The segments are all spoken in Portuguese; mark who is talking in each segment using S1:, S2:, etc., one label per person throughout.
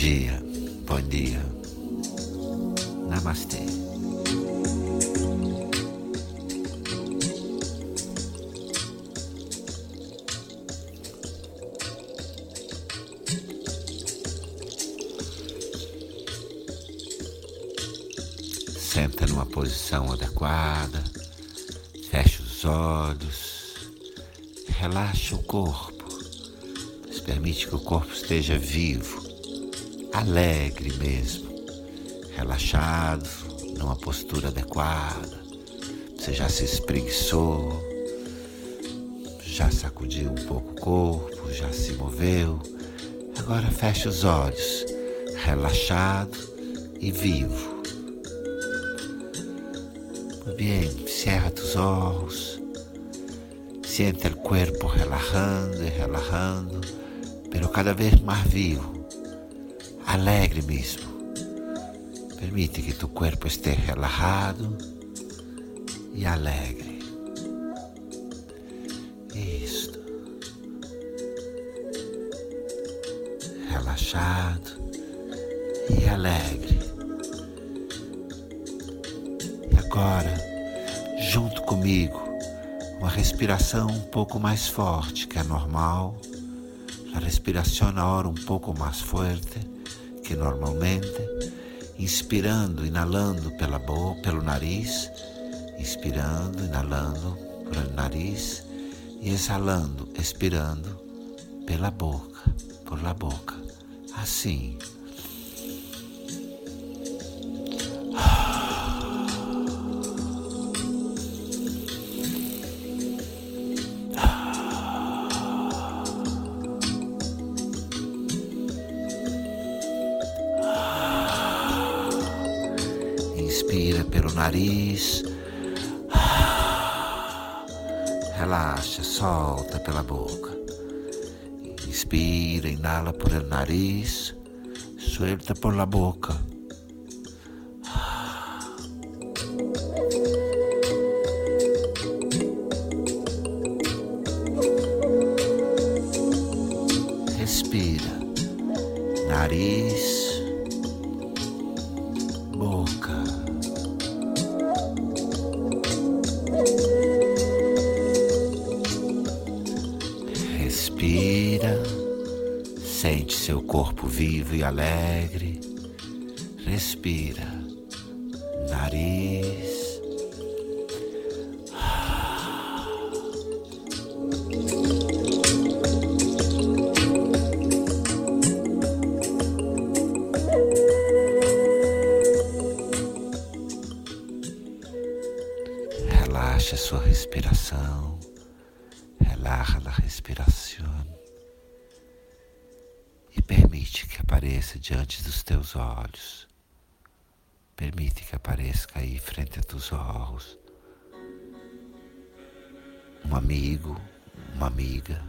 S1: dia, bom dia. Namastê. Senta numa posição adequada, fecha os olhos, relaxa o corpo, mas permite que o corpo esteja vivo, alegre mesmo, relaxado, numa postura adequada. Você já se espreguiçou, já sacudiu um pouco o corpo, já se moveu. Agora fecha os olhos, relaxado e vivo. Bien, cierra tus ojos. Siente el cuerpo relajando y relajando, pero cada vez más vivo, alegre mismo. Permite que tu cuerpo esté relajado e alegre. Isto. Relaxado e alegre. E agora junto comigo uma respiração um pouco mais forte que a normal, a respiração agora um pouco mais forte que normalmente, inspirando, inalando pela boca, pelo nariz, inspirando, inalando pelo nariz e exalando, expirando pela boca, por la boca, assim. Nariz. Relaxa, solta pela boca. Inspira, inala por el nariz, suelta por la boca. Sente seu corpo vivo e alegre. Respira, nariz. Relaxa sua respiração, relaxa a respiração apareça diante dos teus olhos. Permite que apareça aí frente a teus olhos um amigo, uma amiga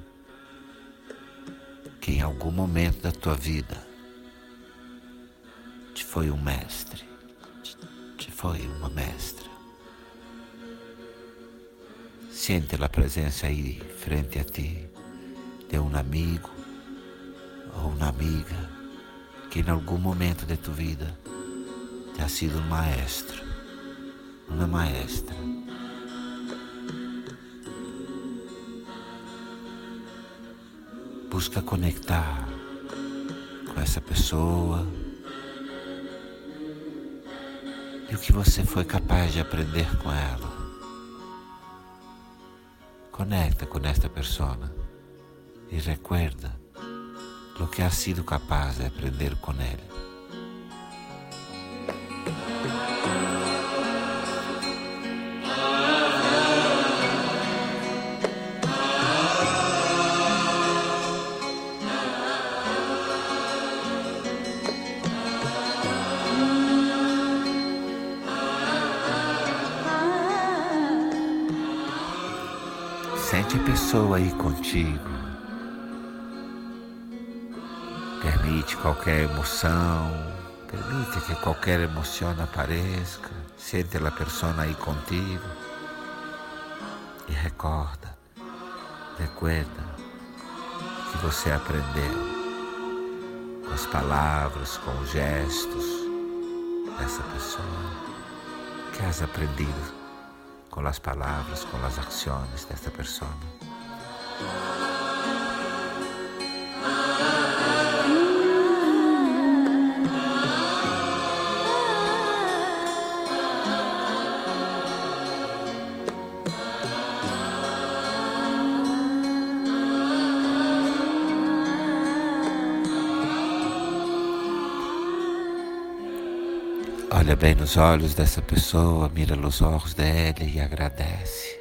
S1: que em algum momento da tua vida te foi um mestre, te foi uma mestra. Siente a presença aí frente a ti de um amigo ou uma amiga que em algum momento de tu vida te ha sido um maestro, uma maestra. Busca conectar com essa pessoa e o que você foi capaz de aprender com ela. Conecta con esta persona y recuerda lo que has sido capaz de aprender con él. Sente a pessoa aí contigo. Permite qualquer emoção, permite que qualquer emoção apareça. Sente a pessoa aí contigo. E recorda, recuerda que você aprendeu com as palavras, com os gestos dessa pessoa que has aprendido com as palavras, com as ações desta pessoa. Olha bem nos olhos dessa pessoa, mira nos olhos dela e agradece.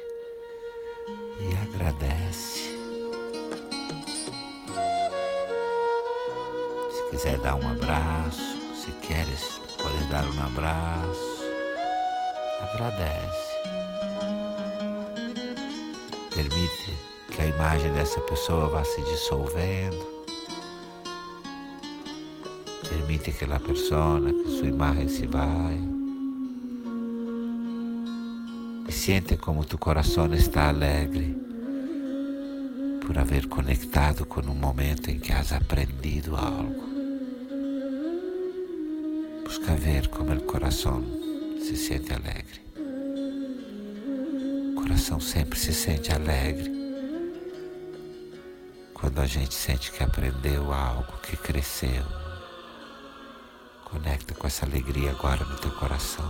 S1: E agradece. Se quiser dar um abraço, se queres, pode dar um abraço. Agradece. Permite que a imagem dessa pessoa vá se dissolvendo Permite que a persona, que sua imagem se vá. E siente como tu coração está alegre por haver conectado com um momento em que has aprendido algo. Busca ver como o coração se sente alegre. O coração sempre se sente alegre quando a gente sente que aprendeu algo, que cresceu. Conecta com essa alegria agora no teu coração.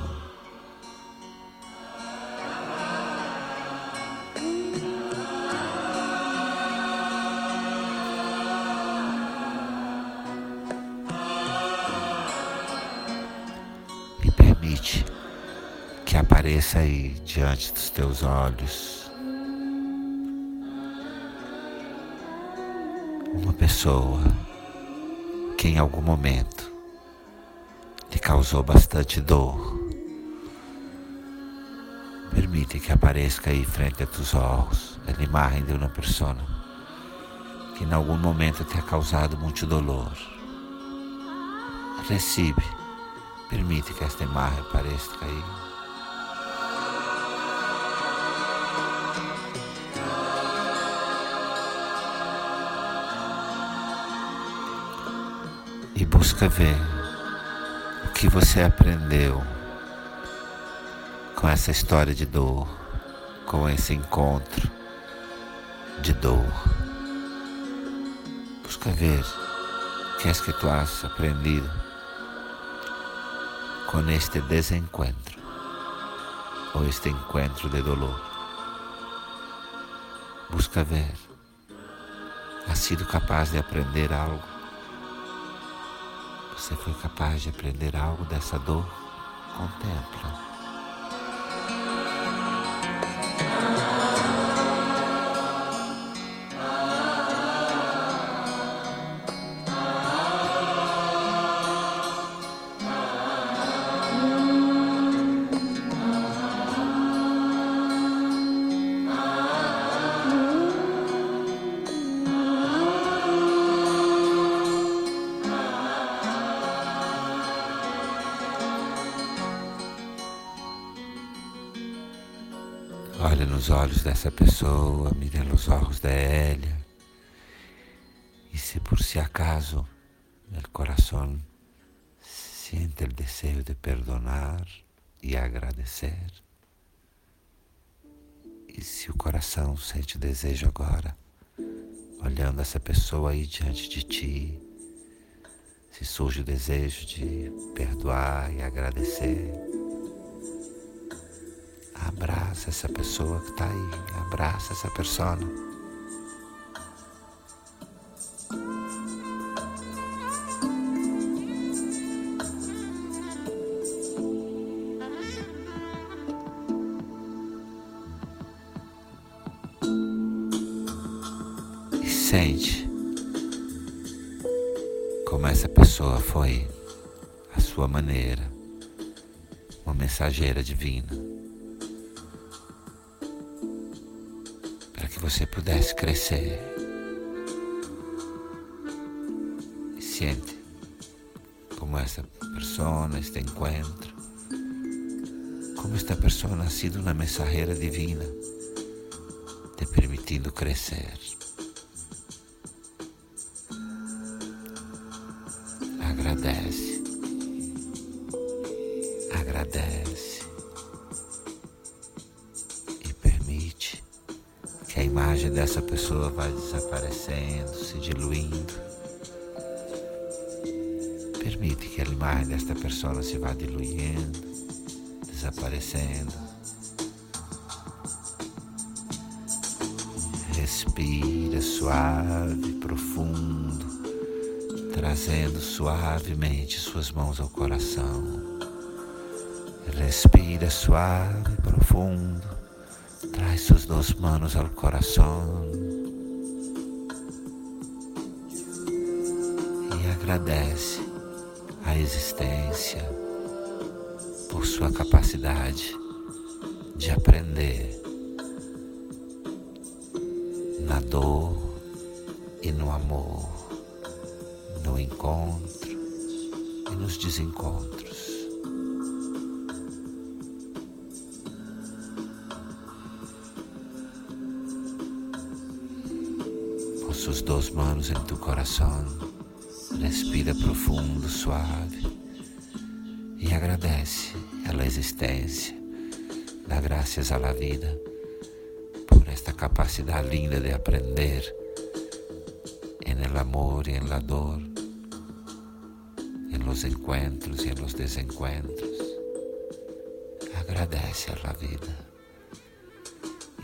S1: E permite que apareça aí diante dos teus olhos uma pessoa que em algum momento te causou bastante dor. Permite que apareça aí frente a tus olhos a imagem de uma pessoa que em algum momento te ha causado muito dolor. Recebe, permite que esta imagem apareça aí. E busca ver que você aprendeu com essa história de dor, com esse encontro de dor. Busca ver o que é que tu has aprendido com este desencontro ou este encontro de dolor. Busca ver. Has sido capaz de aprender algo você foi capaz de aprender algo dessa dor? Contempla. Olha nos olhos dessa pessoa, mira nos olhos dela. E se por si acaso o coração sente o desejo de perdonar e agradecer, e se o coração sente desejo agora, olhando essa pessoa aí diante de ti, se surge o desejo de perdoar e agradecer, Abraça essa pessoa que está aí, abraça essa persona. E sente como essa pessoa foi a sua maneira, uma mensageira divina. Você pudesse crescer. E siente como essa persona, este encontro, como esta persona ha sido uma mensageira divina, te permitindo crescer. agradece, agradece imagem dessa pessoa vá desaparecendo, se diluindo. Permite que a imagem desta pessoa se vá diluindo, desaparecendo. Respira suave, profundo trazendo suavemente suas mãos ao coração. Respira suave, profundo, traz suas duas mãos ao coração e agradece a existência por sua capacidade de aprender na dor e no amor no encontro e nos desencontros. Duas mãos em tu coração, respira profundo, suave e agradece a existência, dá graças à vida por esta capacidade linda de aprender en el amor y en la dor en los encuentros y en los desencuentros. Agradece a la vida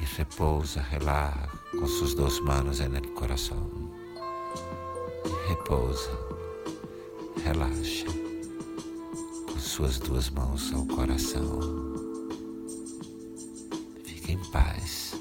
S1: y repousa, relaja con sus dos manos en el corazón. Repousa, relaxa com suas duas mãos ao coração. Fique em paz.